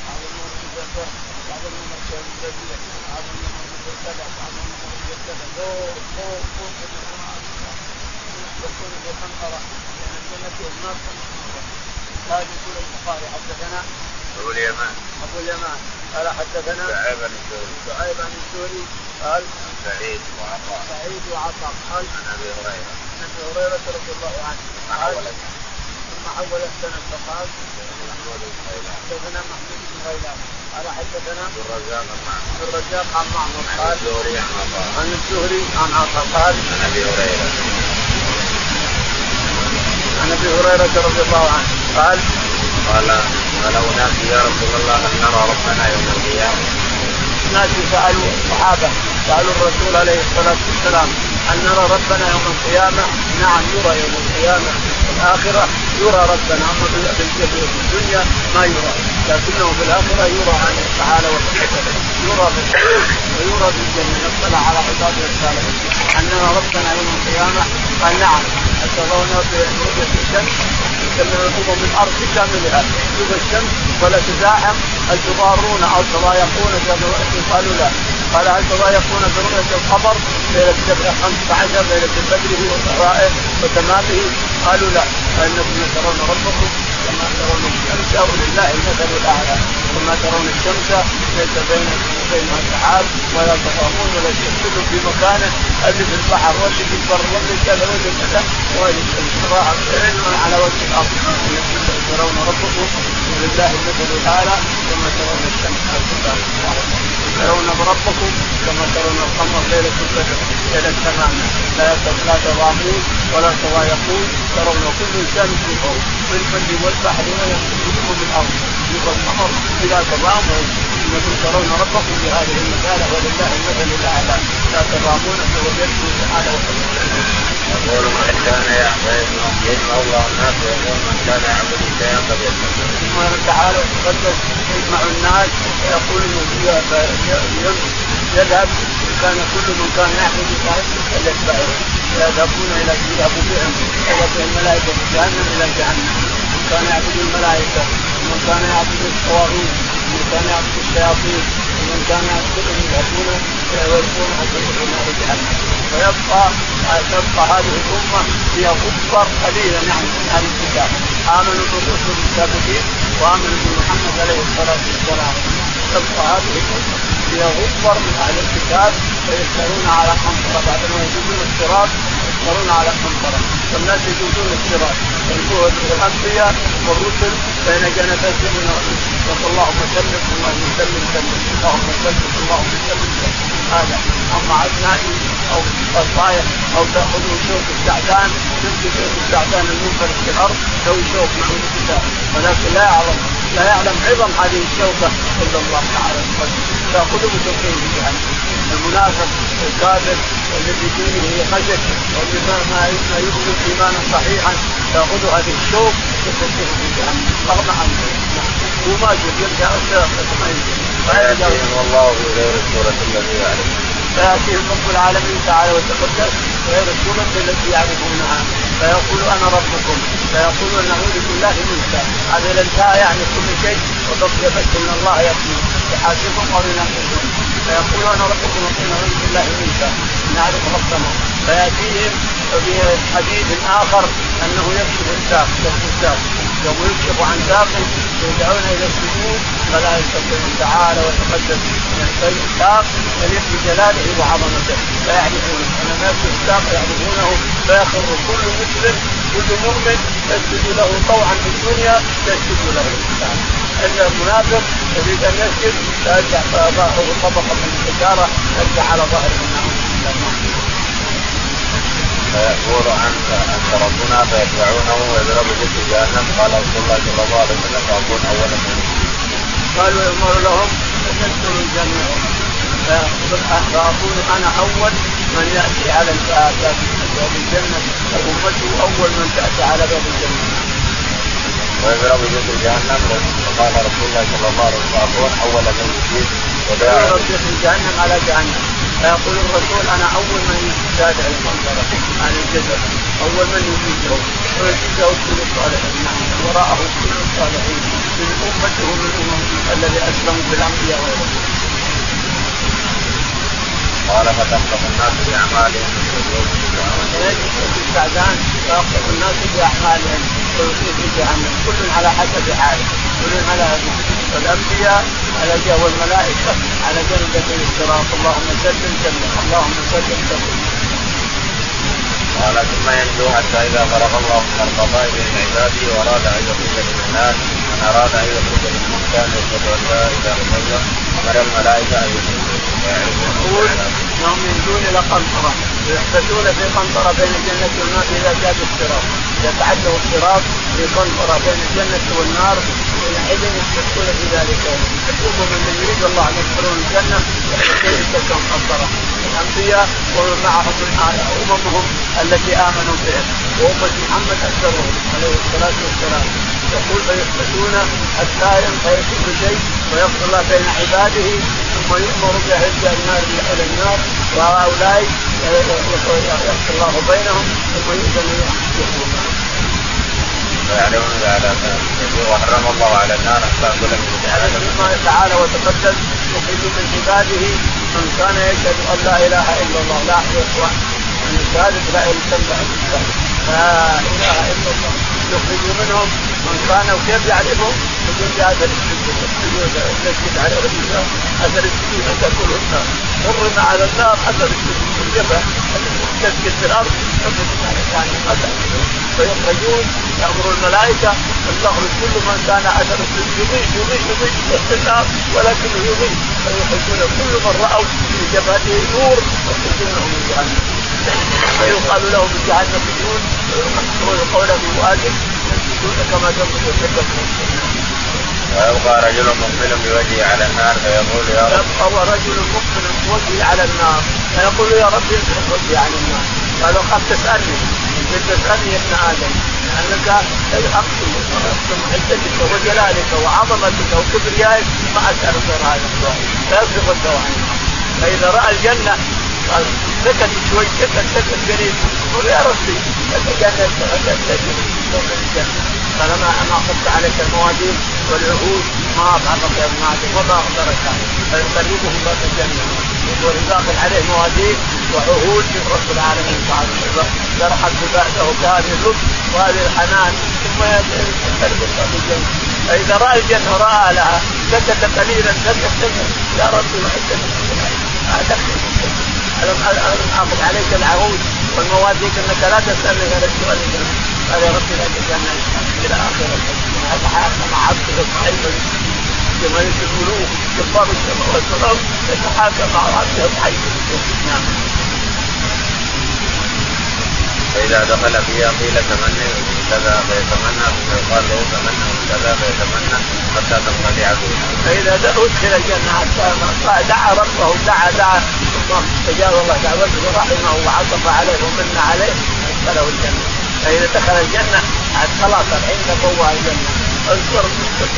هذا النور الجديد هذا النور المجدد هذا النور المجدد فوق فوق فوق يكون بالقنطره لأن الجنه والنار هذا يقول البخاري حدثنا ابو اليمان ابو اليمان قال حدثنا شعيب بن الزهري شعيب عن الزهري قال سعيد وعطاء سعيد وعطاء قال عن ابي هريره عن ابي هريره رضي الله عنه قال ثم حول السند فقال حدثنا محمود بن غيلان. قال حدثنا عبد الرزاق معمر. عبد الرزاق عن معمر. قال الزهري عن عطاء. عن الزهري عن عطاء. قال عن أبي هريرة. عن أبي هريرة رضي الله عنه. قال قال قال أناس يا رسول الله هل نرى ربنا يوم القيامة؟ ناس سألوا الصحابة سألوا الرسول عليه الصلاة والسلام هل نرى ربنا يوم القيامة؟ نعم يرى يوم القيامة. الاخره يرى ربنا اما في الدنيا ما يرى لكنه في الاخره يرى عليه تعالى وتقدم يرى في ويرى في الجنه يطلع على عباده الصالحين ان نرى ربنا يوم القيامه قال نعم ترون برؤيه الشمس تكلم الامم من الأرض بكاملها تشوف الشمس ولا تزاحم هل تضارون أو تضايقون قالوا لا قال هل تضايقون برؤيه القمر ليله 15 ليله البدر وصفائه وتمامه قالوا لا فإنكم ترون ربكم كما ترون الشمس. ولله المثل الأعلى كما ترون الشمس ليس بين وبينها سحاب ولا تخافون ولا تشتغل في مكانه اللي في البحر واللي في البر واللي كذا واللي كذا واللي على وجه الأرض. إنكم ترون ربكم ولله المثل الأعلى كما ترون الشمس. ترون ربكم كما ترون القمر ليلة البدر ليله تمام لا تضامون ولا تضايقون. ترون كل إنسان في فوق في البر والبحر ولا يمسكون بالارض يبقى القمر إذا تضاموا أنكم ترون ربكم بهذه المكانه ولله المثل الأعلى. لا تضامون فوجدتم تعالى يقول من كان يعبد يجمع الله الناس ويقول من كان يعبد شيئا فليتقي سبحانه وتعالى وتقدس يجمع الناس ويقول يذهب كان كل من كان يعبد الله فليتبعه يذهبون إلى يذهب بهم يذهب بهم الملائكة في جهنم إلى جهنم من كان يعبد الملائكة ومن كان يعبد الطواغيت ومن كان يعبد الشياطين ومن كان يعبدهم ويلقون حتى يدخلون نار جهنم ويبقى تبقى هذه الامه هي غبر قليلا يعني من أهل الكتاب امنوا بالرسل السابقين وامنوا بمحمد عليه الصلاه والسلام تبقى هذه الامه هي غبر من أهل الكتاب ويسالون على قنطره بعدما يجوزون الصراط يسالون على قنطره والناس يجوزون الصراط. الانبياء والرسل بين جنبتي من يقول اللهم سلم اللهم سلم سلم اللهم سلم اللهم سلم هذا اما ابنائي أو الصايح أو تأخذوا شوك السعدان تمسك شوك السعدان المنفرد في الأرض. تسوي شوك مع الكتاب. ولكن لا يعرف لا يعلم عظم هذه الشوكة إلا الله تعالى. تاخذه وتلقيه في جهنم المنافق الكافر والذي دينه خشك والذي ما ما يؤمن إيمانا صحيحا تاخذ هذه الشوك وتلقيه في جهنم رغم عنه. وما يرجع فيأتيهم الله في غير الذي يعرف فيأتيهم رب العالمين تعالى وتقدس غير السورة التي يعرفونها. فيقول أنا ربكم. فيقولون نعوذ بالله منك. هذا الانتهى يعني كل شيء. وبقي بس إن الله يقول يحاسبهم أو ينقذهم فيقول أنا ربكم وقيل نعوذ بالله منك. نعرف ربنا. فيأتيهم في حديث آخر أنه يكشف الساق. الساق. يوم يكشف عن ساق. يدعون إلى السجود. فلا يستطيعون تعالى وتقدم الساق يليق بجلاله وعظمته فيعرفونه يكشف الساق يعرفونه فيخر كل مسلم كل مؤمن يسجد له طوعا في الدنيا يسجد له الا المنافق يريد أن يسجد فيرجع ظهره طبقة من الحجاره يرجع على ظهره فيقول انت أنت ربنا فيتبعونه ويضرب جسد جهنم. قال رسول الله صلى الله عليه وسلم فاكون اول من قالوا يؤمر لهم ان يدخلوا الجنه فاكون أنا أول من ياتي على باب الجنة وامته اول من تاتي على باب الجنة. ويضرب جسد جهنم فقال رسول الله صلى الله عليه وسلم اول من يجيب ويضرب جسد جهنم على جهنم فيقول الرسول أنا أول من يتابع المنظره عن الجسد أول من يجيبه ويجيبه كل الصالحين. وراءه كل الصالحين. من أمته من الذي أسلموا بالأنبياء وغيرهم. قال فتخطف الناس باعمالهم. يجلس السعدان فيخطف الناس باعمالهم ويصير في كل على حسب حاله كل على والانبياء على والملائكه على جنبة الصراط اللهم سلم سلم اللهم سلم سلم قال ثم ينجو حتى إذا فرغ الله من القضاء بين عباده وأراد أن يخرج من الناس. من أراد أن يخرج من المكان يشهد أن لا إله إلا الله. أمر الملائكة أن يقول إنهم ينجون إلى قنطره يحبسون في قنطرة بين الجنة والنار اذا جاء الصراط. يتعدوا الصراط في قنطرة بين الجنة والنار حينئذ يشتركون في ذلك. يطلبوا من يريد الله أن يدخلون الجنة يحبسون تلك القنطره الأنبياء ومن معهم من أممهم التي آمنوا بهم وأمة محمد أكثرهم عليه الصلاة والسلام. يقول فيحبسون حتى كل شيء ويقضي الله بين عباده ثم يؤمر باهل النار إلى النار وهؤلاء يقضي الله بينهم ثم يؤذن يخرجون ويعلمون على وحرم الله على النار ان تاكل من الله تعالى وتقدم يخرج من عباده من كان يشهد أن لا إله إلا الله لا اخوان من الشهادة لا يسمى لا إله إلا الله. يخرج منهم من كان وكيف يعرفهم؟ يقول هذا المسجد على الرجال أثر السجود تاكل النار حرم على النار أثر السجود الجبهه تسجد في الأرض. يعني فيخرجون يأمر الملائكة ان تخرج كل من كان أثر يضيء يضيء يضيء تحت النار ولكنه يضيء. فيخرجون كل من رأوا في جبهته نور يخرجونه من جهنم. فيقال لهم في جهنم بدون ويقول قوله بوادي يسجدون كما الحبه ويبقى رجل مقبل بوجهه على النار فيقول يا رب. يبقى رجل مقبل بوجهه على النار. فيقول يا رب اصرف وجهي عن النار. قالوا قد تسألني. قلت تسألني يا ابن آدم. لأنك اقسم اقسم عزتك وجلالك وعظمتك وكبريائك ما أسألك هذا السؤال فيصرف وجهه عن النار فإذا رأى الجنة قال سكت شوي سكت سكت قليل يقول يا ربي قال ما ما اخذت عليك المواجيب والعهود ما ابن آدم وما أخبرك. فيقربهم باب الجنة. داخل عليه مواجيب وعهود من رب العالمين تعالى شرحت بعده بهذه اللطف وهذه الحنان. ثم يقرب باب الجنة. فإذا رأى الجنة رأى لها. سكت قليلا سكت سكت يا ربي وحدك ألم أخذ عليك العهود والمواثيق انك لا تسالني هذا السؤال. قال يا ربي لا تجعلنا إلى اخره اتحاكم مع عبدك الضعيف كملك الملوك جبار السماوات والأرض. يتحاكم مع عبده الضعيف نعم. فإذا دخل فيها قيل تمنى كذا فيتمنى فيقال له تمنى كذا فيتمنى حتى تنقطع. فيها. فاذا ادخل الجنة حتى دعا ربه دعا دعا. ثم استجاب الله دعوته ورحمه وعطف عليه ومن عليه أدخله الجنة. فإذا دخل الجنة خلاص الحين تبوى الجنة. اذكر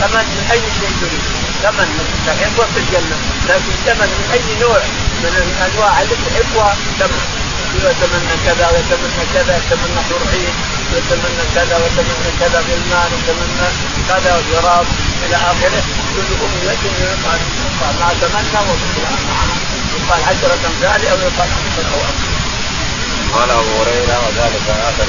تمن من أي شيء تريد. تمن الحين وقت الجنة. لكن تمن من أي نوع من الأنواع اللي تحبها تمن يتمنى كذا ويتمنى كذا يتمنى حرحين ويتمنى كذا ويتمنى كذا بالمال ويتمنى كذا والجراب إلى آخره. كل امنيه ما تمنى ويقال عشرة امثال أو يقال أكثر أو أكثر. قال أبو هريرة وذلك آخر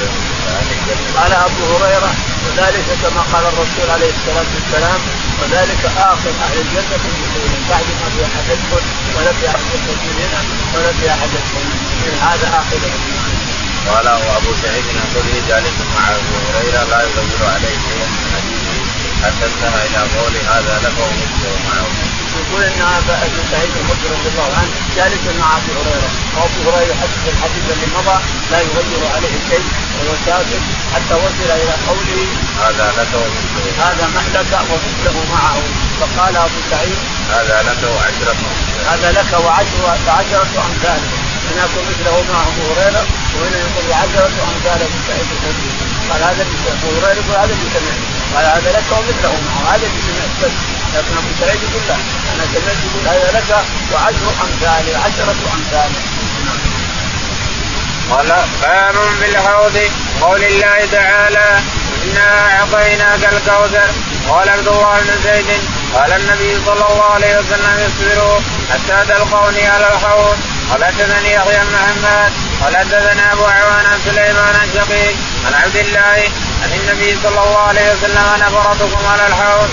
قال أبو هريرة وذلك كما قال الرسول عليه الصلاة والسلام وذلك آخر أهل الجنة دخولا بعد ما في أحد يدخل ولا في أحد يدخل من هنا ولا في أحد يدخل من هذا آخر قال أبو سعيد الخدري جالس مع أبو هريرة لا يغير عليه شيئا من حديثه حتى انتهى إلى قول هذا لك ومثله معه. يقول إن ابن سعيد الخدري رضي الله عنه جالس مع أبي هريرة. وابو هريرة يحدث الحديث الذي مضى لا يغير عليه شيء وهو ساكت حتى وصل إلى قوله هذا لك ومثله هذا لك ومثله معه. فقال أبو سعيد هذا لك وعشرة هذا لك وعشرة عشرة امثاله هنا يكون مثله مع أبو هريرة وهنا يقول وعشرة أمثال أبو سعيد الخدري قال هذا أبو هريرة يقول هذا اللي سمعت قال هذا لك ومثله معه هذا اللي سمعت بس لكن أبو سعيد يقول لا. أنا سمعت يقول هذا لك وعشر أمثال عشرة أمثال. قال باب بالحوض قول الله تعالى إنا أعطيناك الكوثر. قال عبد الله بن زيد قال النبي صلى الله عليه وسلم اصبروا حتى تلقوني على الحوض. قال حدثني يحيى بن محمد قال حدثنا أبو عوان عن سليمان الشقيق. عن عبد الله عن النبي صلى الله عليه وسلم أنا فرطكم على الحوض.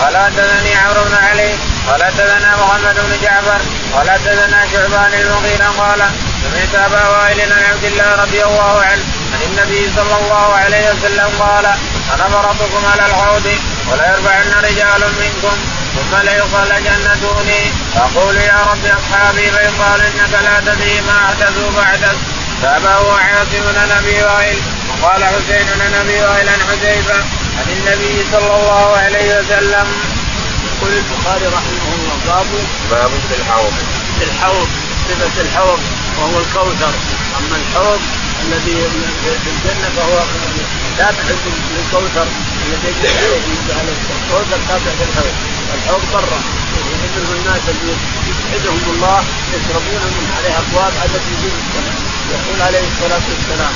قال حدثني عمرو بن علي. قال حدثنا محمد بن جعفر. قال حدثنا شعبان المغيرة. قال سمعت أبا وائل عن عبد الله رضي الله عنه. عن النبي صلى الله عليه وسلم قال أنا فرطكم على الحوض ولا يرفعن رجال منكم ثم ليخرجن دوني أقول يا رب أصحابي فيقال إنك لا تدري ما احدثوا بعدك تابعه عاصم بن أبي وائل وقال حسين بن أبي وائل عن حذيفة عن النبي صلى الله عليه وسلم. يقول البخاري رحمه الله باب باب في الحوض. في الحوض صفة الحوض وهو الكوثر. أما الحوض الذي في الجنة فهو تابع للكوثر الذي يجري على الكوثر تابع للحوض الحوض برا. منه الناس اللي يسعدهم الله يشربون من عليه أبواب عدد نجوم يقول عليه الصلاة والسلام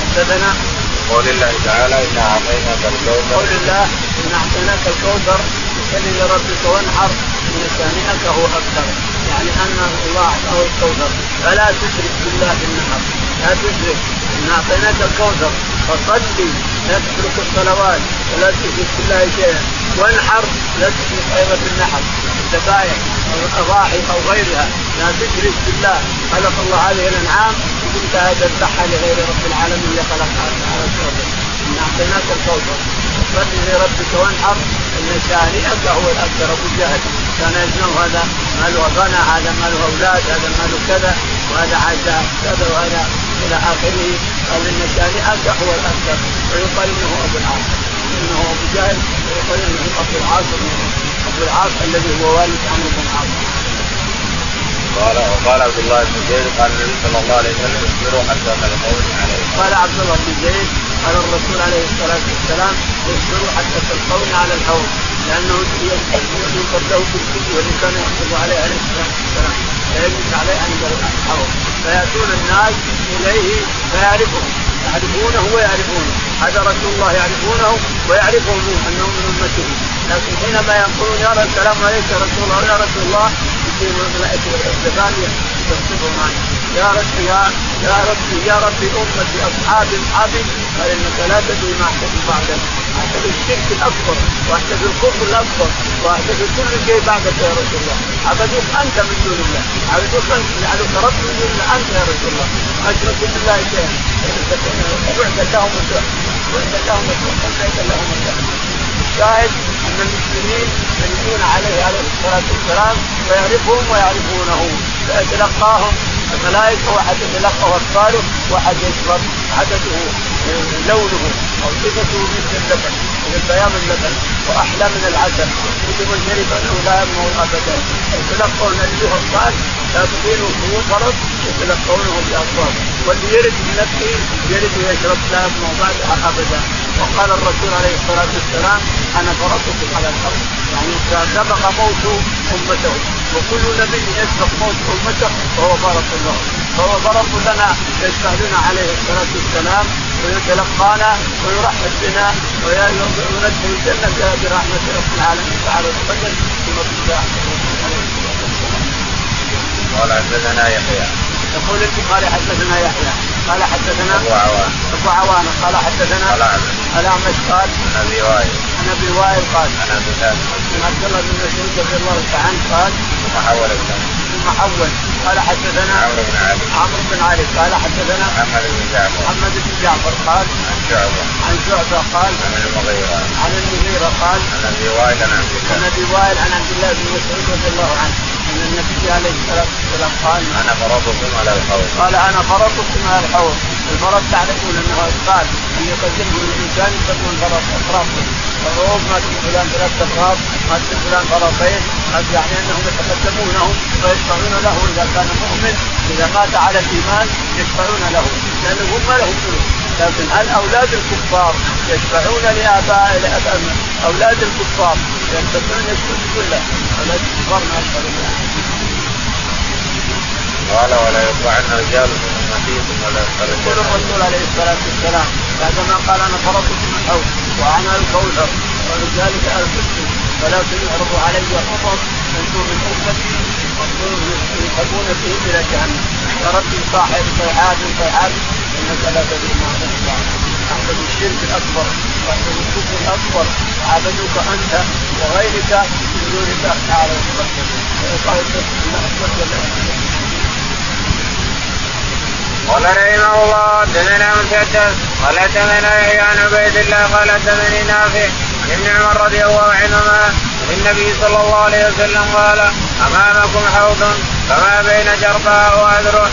حدثنا قول الله تعالى انا اعطيناك الكوثر قول الله انا اعطيناك الكوثر فصل لربك وانحر من شانئك هو أكثر. يعني ان الله أعطاه الكوثر. فلا تشرك بالله في النحر لا تشرك إن أعطيناك الكوثر فصلي لا تترك الصلوات ولا تشرك بالله شيئا. وانحر لا تشرك أيضا بالنحر. الذبائح أو الأضاحي أو غيرها لا تشرك بالله. خلق الله هذه الأنعام وكنت تذبحها لغير رب العالمين خلقها على إن أعطيناك الكوثر صل لربك وانحر. إن شانئك هو الأكثر ابو جهل كان يزنه هذا ماله غنى هذا ماله أولاد هذا ماله كذا وهذا عاد كذا وهذا. إلى آخره قال إن شانئك هو الأكثر. ويقال إنه أبو العاص. إنه أبو جهل ويقال إنه أبو العاص أبو العاص الذي هو والد عمرو بن العاص. قال وقال عبد الله بن زيد قال النبي صلى الله عليه وسلم اصبروا حتى تلقوني عليه. قال عبد الله بن زيد قال الرسول عليه الصلاة والسلام اصبروا حتى تلقوني على الحوض لأنه ينقذ له بالكل والذي كان يحفظ عليه عليه الصلاة والسلام. فيجلس عليه عند الحوض فيأتون الناس إليه فيعرفهم. يعرفونه ويعرفونه. هذا رسول الله يعرفونه ويعرفهم أنه من أمته. لكن حينما يقولون يا السلام عليك يا رسول الله يا رسول الله يصير الملائكه والثانيه تصدقهم عنه يا رب يا ربي يا ربي أمتي أصحابي أصحابي. قال انك لا تدري ما أحدث بعدك. أحدث الشرك الأكبر وأحدث الكفر الأكبر وأحدث كل شيء بعدك يا رسول الله. عبدوك أنت من دون الله. عبدوك أنت جعلوك رب من دون الله. أنت يا رسول الله. اشركوا بالله شيئا. بعد لهم بعد لهم ليس لهم الشاهد أن المسلمين يردون عليه عليه الصلاة والسلام ويعرفهم ويعرفونه. فيتلقاهم الملائكة واحد يتلقى اطفاله واحد يشرب عدده لونه أو صفته مثل اللبن من بياض اللبن وأحلى من العسل كل من شرب انه لا يموت ابدا يتلقون اللي هو الصاد لا تطيلوا فرض يتلقونه باطفال واللي يرد من نفسه يرد ويشرب لا يموت بعدها أبدا. وقال الرسول عليه الصلاة والسلام أنا فرضتكم على الأرض. يعني سبق موت أمته وكل نبي يسبق موت أمته فهو فرط له. فهو فرط لنا يشفع لنا عليه الصلاة والسلام ويتلقانا ويرحب بنا ويدخل الجنة برحمة رب العالمين. تعالى وتقدم في قال حدثنا يحيى. يقول البخاري حدثنا يحيى. قال حدثنا أبو عوان. أبو عوان. قال حدثنا الاعمش الاعمش قال عن أبي وائل. عن أبي وائل قال عن أبي ثابت عن عبد الله بن مسعود رضي الله تعالى عنه قال ثم حول ثم حول. قال حدثنا عمرو بن علي. عمرو بن علي. قال حدثنا محمد بن جعفر. محمد بن جعفر قال عن شعبة. عن شعبة قال عن المغيرة. عن المغيرة قال عن أبي وائل عن عبد عن الله أبي وائل عن عبد الله بن مسعود رضي الله عنه. ان النبي عليه الصلاة والسلام قال أنا فرضكم على الحوض. قال أنا فرطكم على الحوض. الفرط تعرفون انه اثقال أن يقدمه الإنسان يقدم الفرط اطرافه الروم ما فلان ثلاث اطراف ما فلان فرطين يعني أنهم يتقدمونه ويشفعون له إذا كان مؤمن إذا مات على الإيمان يشفعون له لأنه هم ما لهم فلوس لكن هل أولاد الكفار يشفعون لاباء أولاد الكفار. يستطيعون يشفعون كله أولاد الكفار ما يشفعون قال ولا يطلعن رجال من امتي ثم لا يقول الرسول عليه الصلاة والسلام بعدما قال أنا فرضت من الحوض وأنا الكوثر ولذلك الفتن ولكن يعرض علي خطب أنتم من امتي يذهبون فيه إلى جهنم فرد صاحب صيحات صيحات إنك لا تدري ما احسن الشرك الأكبر واحسن الكفر الأكبر. عبدوك أنت وغيرك من دون الله تعالى. قال رحمه الله حدثنا مسدد. قال يحيى عن عبيد الله قال حدثني نافع. ابن عمر رضي الله عنهما عن النبي صلى الله عليه وسلم قال أمامكم حوض فما بين جرباء وأذرع.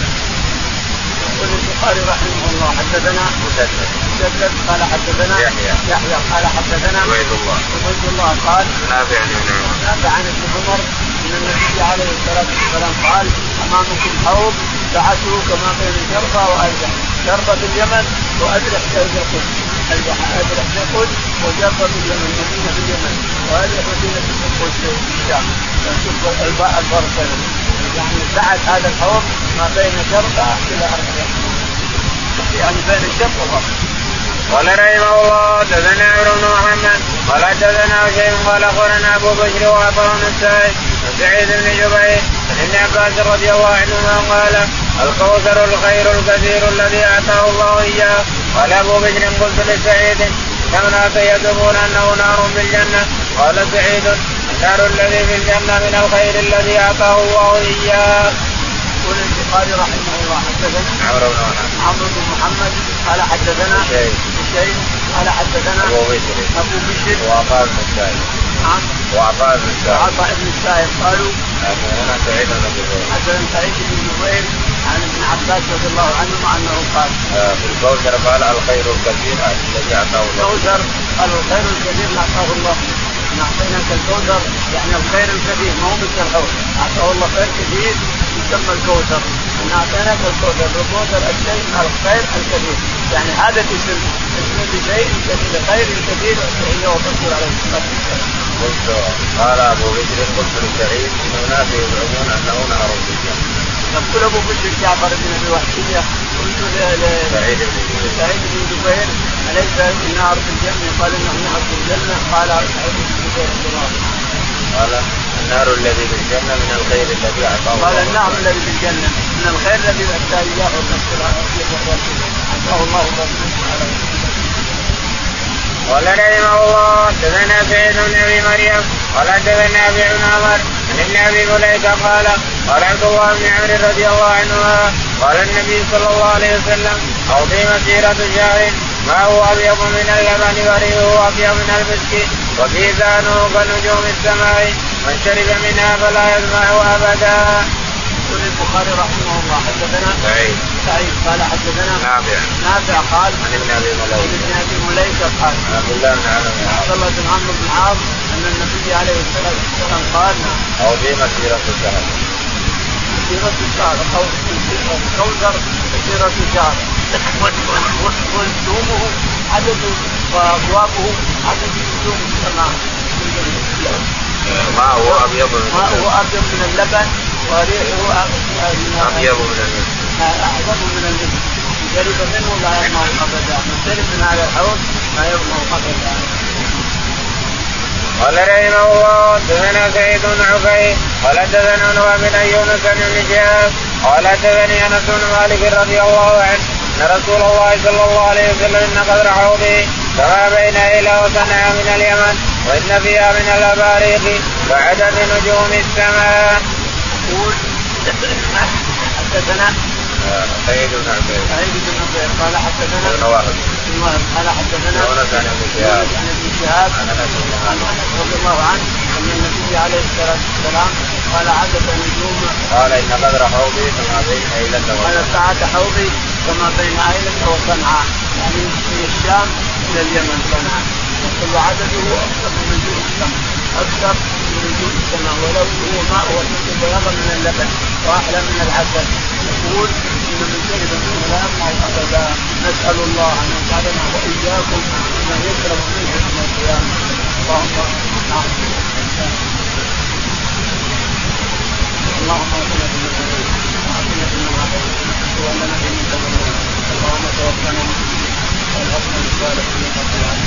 يقول البخاري رحمه الله حدثنا مسدد. مسدد قال حدثنا يحيى. يحيى قال حدثنا عبيد الله. عبيد الله قال نافع عن ابن عمر. نافع عن ابن عمر إن النبي عليه الصلاة والسلام قال امامكم حوض بعثه كما بين جربه وارجح جربه في اليمن وادرح يقود ادرح يقود وجربه في اليمن مدينه في اليمن وادرح مدينه الشام شوف الفرق يعني بعد هذا الحوض ما بين جربه إلى ارجح يعني بين الشرق والغرب قال رحمه الله حدثنا عمرو بن محمد قال حدثنا شيء قال أخبرنا أبو بكر وعطاء بن سعيد بن جبير عن ابن عباس رضي الله عنهما قال الكوثر الخير الكثير الذي اعطاه الله إياه. قال أبو بكر قلت لسعيد كم يزعمون أنه نار في الجنة. قال سعيد النار الذي في الجنة من الخير الذي اعطاه الله إياه. يقول البخاري رحمه الله حدثنا عمرو بن محمد عمرو بن محمد قال حدثنا شيء شيء قال حدثنا أبو بشر أبو بشر وعطاء بن السائب نعم. وعطاء بن السائب وعطاء بن السائب قالوا حدثنا سعيد بن جبير حدثنا سعيد بن جبير عن ابن عباس رضي الله عنهما أنه قال في الكوثر قال الخير الكثير الذي أعطاه الله. الكوثر قال الخير الكثير أعطاه الله. ان اعطيناك الكوثر يعني الخير الكثير ما هو مثل الحوض أعطاه الله خير كثير يسمى الكوثر ان أعطيناك الكوثر الكوثر الشيء الخير الكثير. يعني هذا الاسم اسم لشيء لخير كثير هو الرسول عليه الصلاة والسلام. قلت قال أبو بكر قلت لسعيد إن الناس يزعمون أنه نهر في الجنه. يقول أبو بكر جعفر بن أبي وحشيه قلت سعيد بن جبير سعيد بن جبير أليس النار في الجنة؟ قال إنه نهر في الجنة. قال سعيد بن جبير قال النار الذي في الجنة من الخير الذي أعطاه قال النار الذي في الجنة من الخير الذي اتى اياه الرسول أعطاه الله سبحانه قال رحمه الله حدثنا سعيد بن ابي مريم قال حدثنا ابي بن عمر عن ابن ابي مليكه قال قال عبد الله بن عمرو رضي الله عنهما قال النبي صلى الله عليه وسلم اوصي مسيره شهر ما هو ابيض من اللبن وريحه ابيض من المسك وكيزانه كنجوم السماء من شرب منها فلا يظمأ ابدا. يقول البخاري رحمه الله. حدثنا سعيد. سعيد. قال حدثنا نافع. نافع قال عن ابن أبي مليكه ابن أبي مليكه قال عن عبد الله بن عمرو بن عبد الله بن عمرو بن عاص أن النبي عليه الصلاة والسلام قال أو في مسيرة الشهر. مسيرة الشهر. أو كوثر مسيرة الشهر. ونجومه عدد وأبوابه عدد نجوم السماء ما هو ابيض من ماءه ابيض من اللبن. وريحه ابيض من المسك اعظم من المسك شرب منه لا يظمأ ابدا من شرب من هذا الحوض لا يظمأ ابدا قال رحمه الله حدثنا سعيد بن عفيف قال حدثنا نوى بن يونس بن شهاب قال حدثني أنس بن مالك رضي الله عنه أن رسول الله صلى الله عليه وسلم إن قدر حوضه كما بين ايلة وصنعاء من اليمن وإن فيها من الأباريق وعدد نجوم السماء. يقول حدثنا. سعيد بن عفيف سعيد بن عفيف قال حدثنا. ابن وهب ابن وهب قال حدثنا. يونس عن ابن شهاب. عن ابن شهاب. عن انس رضي الله عنه أن النبي عليه الصلاة والسلام قال عدد النجوم قال إن قدر حوضي كما بين أيلة قال ساعة حوضي كما بين أيلة وصنعاء يعني من الشام إلى اليمن صنعاء يقول عدده أكثر من نجوم السماء أكثر وجود السماء ولو هو ماء وشرب بياضا من اللبن واحلى من العسل يقول ان من شرب منه لا يطمع ابدا نسال الله ان يجعلنا واياكم ممن يشرب منه يوم القيامه اللهم نعم اللهم اعطنا بما تريد واعطنا بما اعطيت واننا بما توليت اللهم توفنا مسلمين والحسن الصالح في رب العالمين